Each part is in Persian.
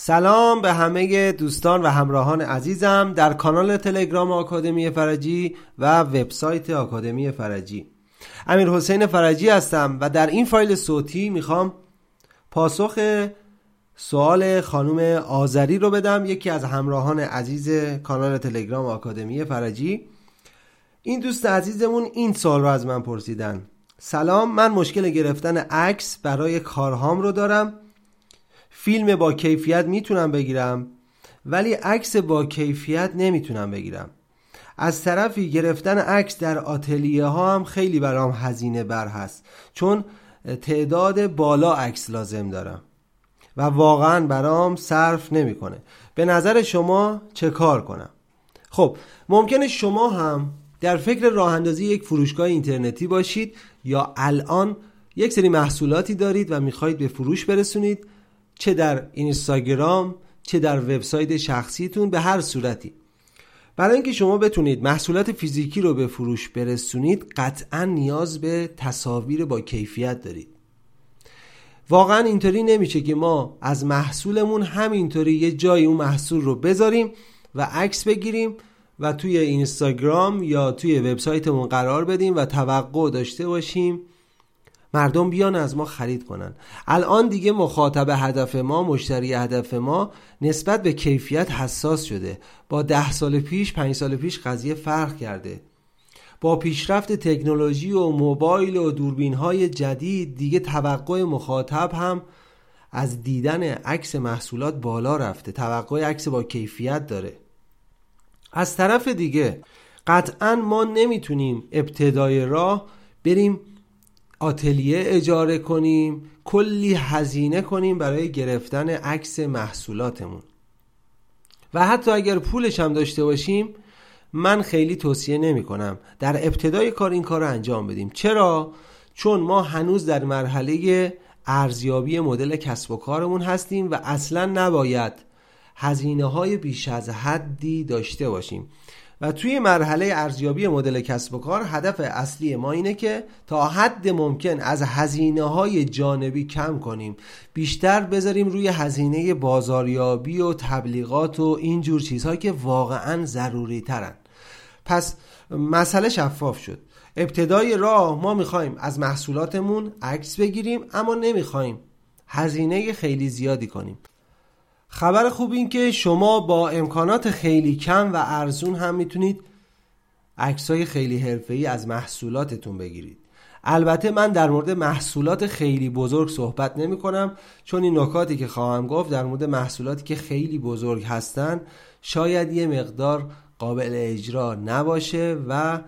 سلام به همه دوستان و همراهان عزیزم در کانال تلگرام آکادمی فرجی و وبسایت آکادمی فرجی. امیر حسین فرجی هستم و در این فایل صوتی می‌خوام پاسخ سوال خانم آذری رو بدم یکی از همراهان عزیز کانال تلگرام آکادمی فرجی. این دوست عزیزمون این سوال رو از من پرسیدن. سلام من مشکل گرفتن عکس برای کارهام رو دارم. فیلم با کیفیت می‌تونم بگیرم ولی عکس با کیفیت نمی‌تونم بگیرم. از طرفی گرفتن عکس در آتلیه ها هم خیلی برام هزینه بر هست چون تعداد بالا عکس لازم دارم و واقعا برام صرف نمی‌کنه. به نظر شما چه کار کنم؟ خب ممکنه شما هم در فکر راه اندازی یک فروشگاه اینترنتی باشید یا الان یک سری محصولاتی دارید و می‌خواهید به فروش برسونید. چه در اینستاگرام چه در وبسایت شخصیتون به هر صورتی. برای اینکه شما بتونید محصولات فیزیکی رو به فروش برسونید قطعا نیاز به تصاویر با کیفیت دارید. واقعا اینطوری نمیشه که ما از محصولمون همینطوری یه جای اون محصول رو بذاریم و عکس بگیریم و توی اینستاگرام یا توی وبسایتمون قرار بدیم و توقع داشته باشیم مردم بیان از ما خرید کنن. الان دیگه مخاطب هدف ما مشتری هدف ما نسبت به کیفیت حساس شده. با ده سال پیش پنج سال پیش قضیه فرق کرده. با پیشرفت تکنولوژی و موبایل و دوربین های جدید دیگه توقع مخاطب هم از دیدن عکس محصولات بالا رفته. توقع عکس با کیفیت داره. از طرف دیگه قطعا ما نمی‌تونیم ابتدای راه بریم آتلیه اجاره کنیم کلی هزینه کنیم برای گرفتن عکس محصولاتمون. و حتی اگر پولش هم داشته باشیم من خیلی توصیه نمی کنم در ابتدای کار این کار رو انجام بدیم. چرا؟ چون ما هنوز در مرحله ارزیابی مدل کسب و کارمون هستیم و اصلا نباید هزینه های بیش از حدی داشته باشیم. و توی مرحله ارزیابی مدل کسب و کار هدف اصلی ما اینه که تا حد ممکن از هزینه های جانبی کم کنیم. بیشتر بذاریم روی هزینه بازاریابی و تبلیغات و اینجور چیزهایی که واقعا ضروری ترن پس مسئله شفاف شد. ابتدای راه ما می‌خوایم از محصولاتمون عکس بگیریم اما نمی‌خوایم هزینه خیلی زیادی کنیم. خبر خوب این که شما با امکانات خیلی کم و ارزون هم می‌تونید عکسای خیلی حرفه‌ای از محصولاتتون بگیرید. البته من در مورد محصولات خیلی بزرگ صحبت نمی کنم چون این نکاتی که خواهم گفت در مورد محصولاتی که خیلی بزرگ هستن شاید یه مقدار قابل اجرا نباشه و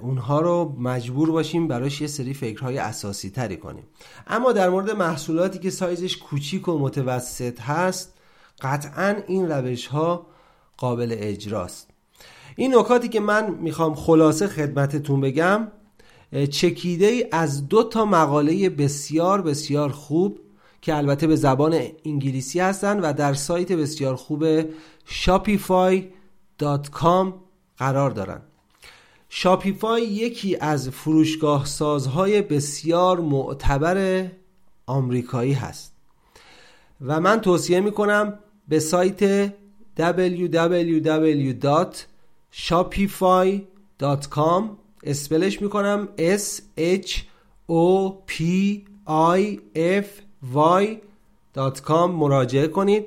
اونها رو مجبور باشیم براش یه سری فکرهای اساسی تری کنیم. اما در مورد محصولاتی که سایزش کوچیک و متوسط هست قطعا این روش ها قابل اجراست. این نکاتی که من می‌خوام خلاصه خدمتتون بگم چکیده ای از دو تا مقاله بسیار بسیار خوب که البته به زبان انگلیسی هستن و در سایت بسیار خوب shopify.com قرار دارن. شاپیفای یکی از فروشگاه سازهای بسیار معتبر آمریکایی هست. و من توصیه می کنم به سایت www.shopify.com اسپلش می کنم s h o p i f y.com مراجعه کنید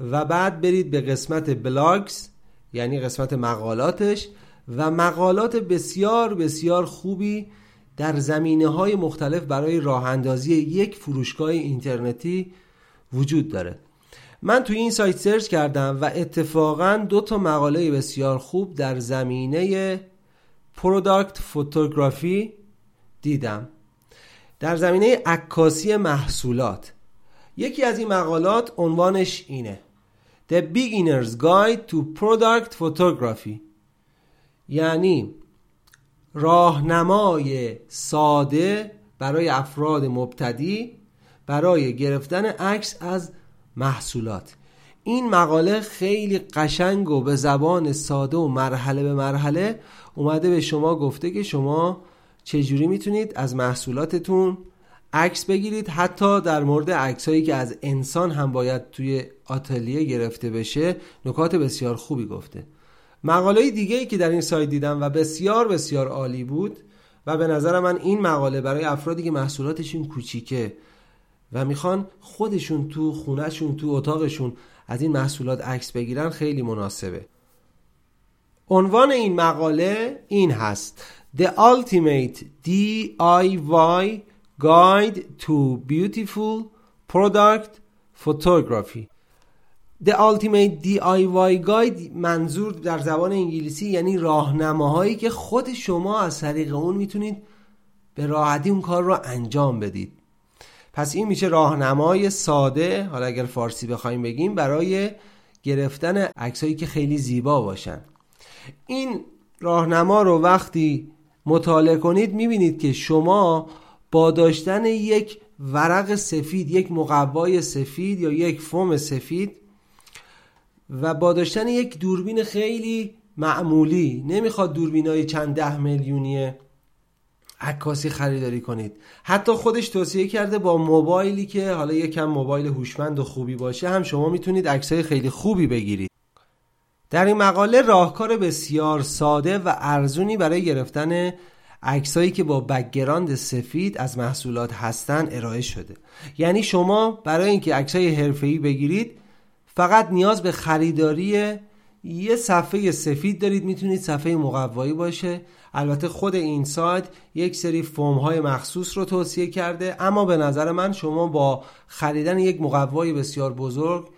و بعد برید به قسمت بلاگز یعنی قسمت مقالاتش و مقالات بسیار بسیار خوبی در زمینه های مختلف برای راه اندازی یک فروشگاه اینترنتی وجود داره. من توی این سایت search کردم و اتفاقا دو تا مقاله بسیار خوب در زمینه product photography دیدم. در زمینه عکاسی محصولات. یکی از این مقالات عنوانش اینه The Beginner's Guide to Product Photography. یعنی راهنمای ساده برای افراد مبتدی برای گرفتن عکس از محصولات. این مقاله خیلی قشنگ و به زبان ساده و مرحله به مرحله اومده به شما گفته که شما چجوری می‌تونید از محصولاتتون عکس بگیرید. حتی در مورد عکس هایی که از انسان هم باید توی آتلیه گرفته بشه نکات بسیار خوبی گفته. مقاله دیگه ای که در این سایت دیدم و بسیار بسیار عالی بود و به نظر من این مقاله برای افرادی که محصولاتشون کوچیکه و می‌خوان خودشون تو خونهشون تو اتاقشون از این محصولات عکس بگیرن خیلی مناسبه. عنوان این مقاله این هست The Ultimate DIY Guide to Beautiful Product Photography The Ultimate DIY Guide منظور در زبان انگلیسی یعنی راهنماهایی که خود شما از طریق اون می‌تونید به راحتی اون کار رو انجام بدید. پس این میشه راهنمای ساده حالا اگر فارسی بخوایم بگیم برای گرفتن عکسایی که خیلی زیبا باشن. این راهنما رو وقتی مطالعه کنید می‌بینید که شما با داشتن یک ورق سفید یک مقوای سفید یا یک فوم سفید و با داشتن یک دوربین خیلی معمولی نمی‌خواد دوربین های چند ده میلیونی عکاسی خریداری کنید. حتی خودش توصیه کرده با موبایلی که حالا یکم موبایل هوشمند و خوبی باشه هم شما می‌تونید عکسای خیلی خوبی بگیرید. در این مقاله راهکار بسیار ساده و ارزونی برای گرفتن عکسایی که با background سفید از محصولات هستن ارائه شده. یعنی شما برای اینکه عکسای حرفه‌ای بگیرید فقط نیاز به خریداری یه صفحه سفید دارید می‌تونید صفحه مقوایی باشه. البته خود این سایت یک سری فرم های مخصوص رو توصیه کرده اما به نظر من شما با خریدن یک مقوای بسیار بزرگ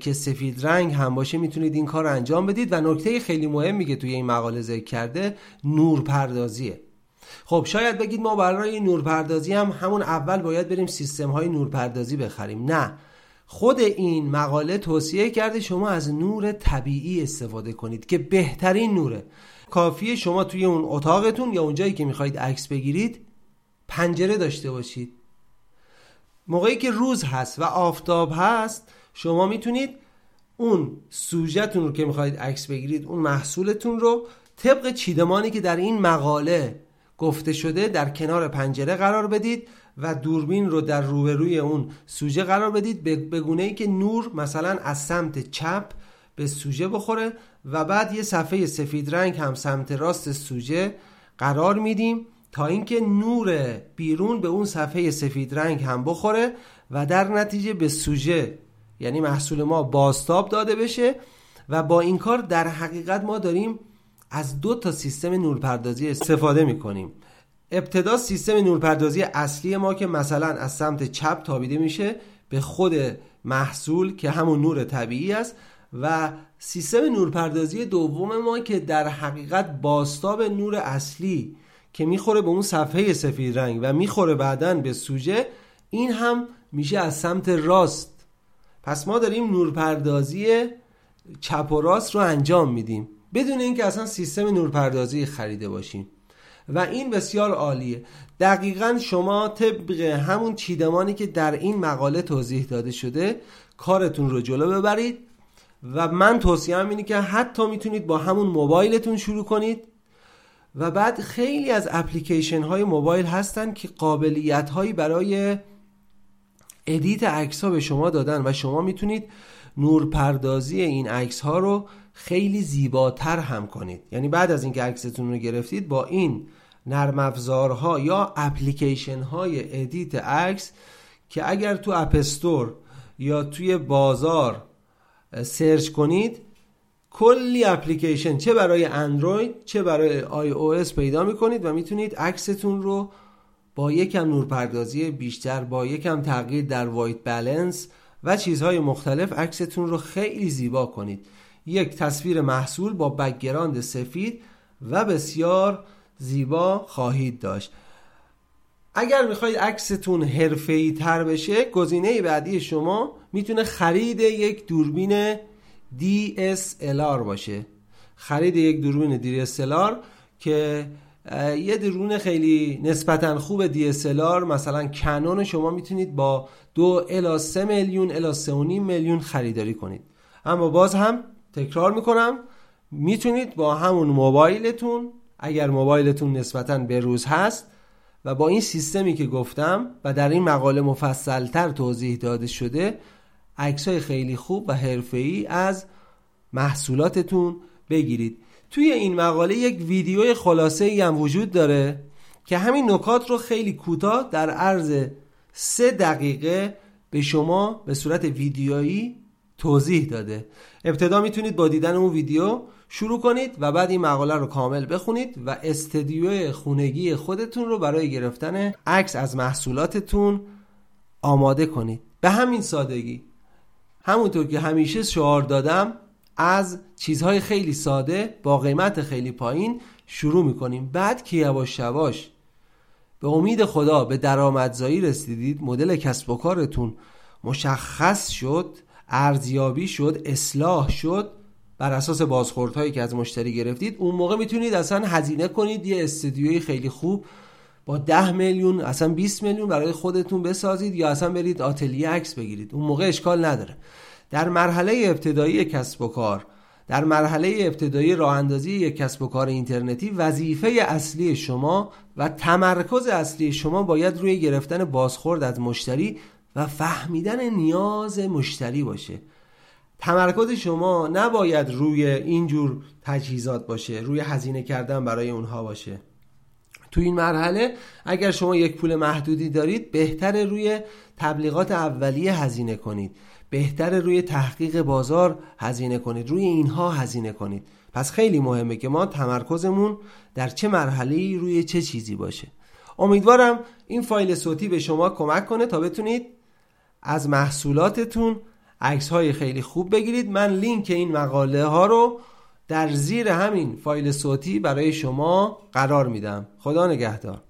که سفید رنگ هم باشه می‌تونید این کار انجام بدید. و نکته خیلی مهمی که توی این مقاله ذکر کرده نور پردازیه خب شاید بگید ما برای نورپردازی هم همون اول باید بریم سیستم های نورپردازی بخریم. نه. خود این مقاله توصیه کرده شما از نور طبیعی استفاده کنید که بهترین نوره. کافیه شما توی اون اتاقتون یا اونجایی که می‌خواید عکس بگیرید پنجره داشته باشید. موقعی که روز هست و آفتاب هست شما می‌تونید اون سوژهتون رو که می‌خواید عکس بگیرید اون محصولتون رو طبق چیدمانی که در این مقاله گفته شده در کنار پنجره قرار بدید. و دوربین رو در روبروی اون سوژه قرار بدید به گونه ای که نور مثلا از سمت چپ به سوژه بخوره و بعد یه صفحه سفید رنگ هم سمت راست سوژه قرار میدیم تا اینکه نور بیرون به اون صفحه سفید رنگ هم بخوره و در نتیجه به سوژه یعنی محصول ما باستاب داده بشه و با این کار در حقیقت ما داریم از دو تا سیستم نورپردازی استفاده می‌کنیم. ابتدا سیستم نورپردازی اصلی ما که مثلا از سمت چپ تابیده میشه به خود محصول که همون نور طبیعی است و سیستم نورپردازی دوم ما که در حقیقت باستاب نور اصلی که می‌خوره به اون صفحه سفید رنگ و می‌خوره بعدا به سوژه این هم میشه از سمت راست. پس ما داریم نورپردازی چپ و راست رو انجام میدیم. بدون اینکه اصلا سیستم نورپردازی خریده باشیم. و این بسیار عالیه. دقیقا شما طبق همون چیدمانی که در این مقاله توضیح داده شده کارتون رو جلو ببرید و من توصیه اینه که حتی می‌تونید با همون موبایلتون شروع کنید و بعد خیلی از اپلیکیشن های موبایل هستن که قابلیت هایی برای edit عکس ها به شما دادن و شما می‌تونید نورپردازی این عکس ها رو خیلی زیباتر هم کنید. یعنی بعد از اینکه عکستون رو گرفتید با این نرم افزارها یا اپلیکیشن های edit عکس که اگر تو App Store یا توی بازار search کنید کلی اپلیکیشن چه برای اندروید چه برای iOS پیدا می‌کنید و می‌تونید عکستون رو با یکم نورپردازی بیشتر با یکم تغییر در white balance و چیزهای مختلف عکستون رو خیلی زیبا کنید. یک تصویر محصول با background سفید و بسیار زیبا خواهید داشت. اگر می‌خواید عکستون حرفه‌ای تر بشه گزینه بعدی شما می‌تونه خرید یک دوربین DSLR باشه. خرید یک دوربین DSLR که یه درون خیلی نسبتا خوب DSLR مثلا کنون شما می‌تونید با دو الا سه میلیون الا سه میلیون خریداری کنید. اما باز هم تکرار می‌کنم. می‌تونید با همون موبایلتون اگر موبایلتون نسبتا به روز هست و با این سیستمی که گفتم و در این مقاله مفصلتر توضیح داده شده عکس های خیلی خوب و حرفه‌ای از محصولاتتون بگیرید. توی این مقاله یک ویدیو خلاصه ای هم وجود داره که همین نکات رو خیلی کوتاه در عرض سه دقیقه به شما به صورت ویدیویی توضیح داده. ابتدا می‌تونید با دیدن اون ویدیو شروع کنید و بعد این مقاله رو کامل بخونید و استدیو خونگی خودتون رو برای گرفتن عکس از محصولاتتون آماده کنید. به همین سادگی. همونطور که همیشه شعار دادم از چیزهای خیلی ساده با قیمت خیلی پایین شروع می‌کنیم. بعد که یواش یواش به امید خدا به درآمدزایی رسیدید مدل کسب و کارتون مشخص شد ارزیابی شد اصلاح شد بر اساس بازخوردهایی که از مشتری گرفتید. اون موقع می‌تونید اصلا هزینه کنید. یه استودیوی خیلی خوب با 10 میلیون اصلا 20 میلیون برای خودتون بسازید یا اصلا برید آتلیه عکس بگیرید. اون موقع اشکال نداره. در مرحله ابتدایی کسب و کار در مرحله ابتدایی راه اندازی یک کسب و کار اینترنتی وظیفه اصلی شما و تمرکز اصلی شما باید روی گرفتن بازخورد از مشتری و فهمیدن نیاز مشتری باشه. تمرکز شما نباید روی اینجور تجهیزات باشه روی هزینه کردن برای اونها باشه. تو این مرحله اگر شما یک پول محدودی دارید بهتر روی تبلیغات اولیه هزینه کنید. بهتر روی تحقیق بازار هزینه کنید روی اینها هزینه کنید. پس خیلی مهمه که ما تمرکزمون در چه مرحله روی چه چیزی باشه. امیدوارم این فایل صوتی به شما کمک کنه تا بتونید از محصولاتتون عکس های خیلی خوب بگیرید. من لینک این مقاله ها رو در زیر همین فایل صوتی برای شما قرار میدم. خدا نگهدار.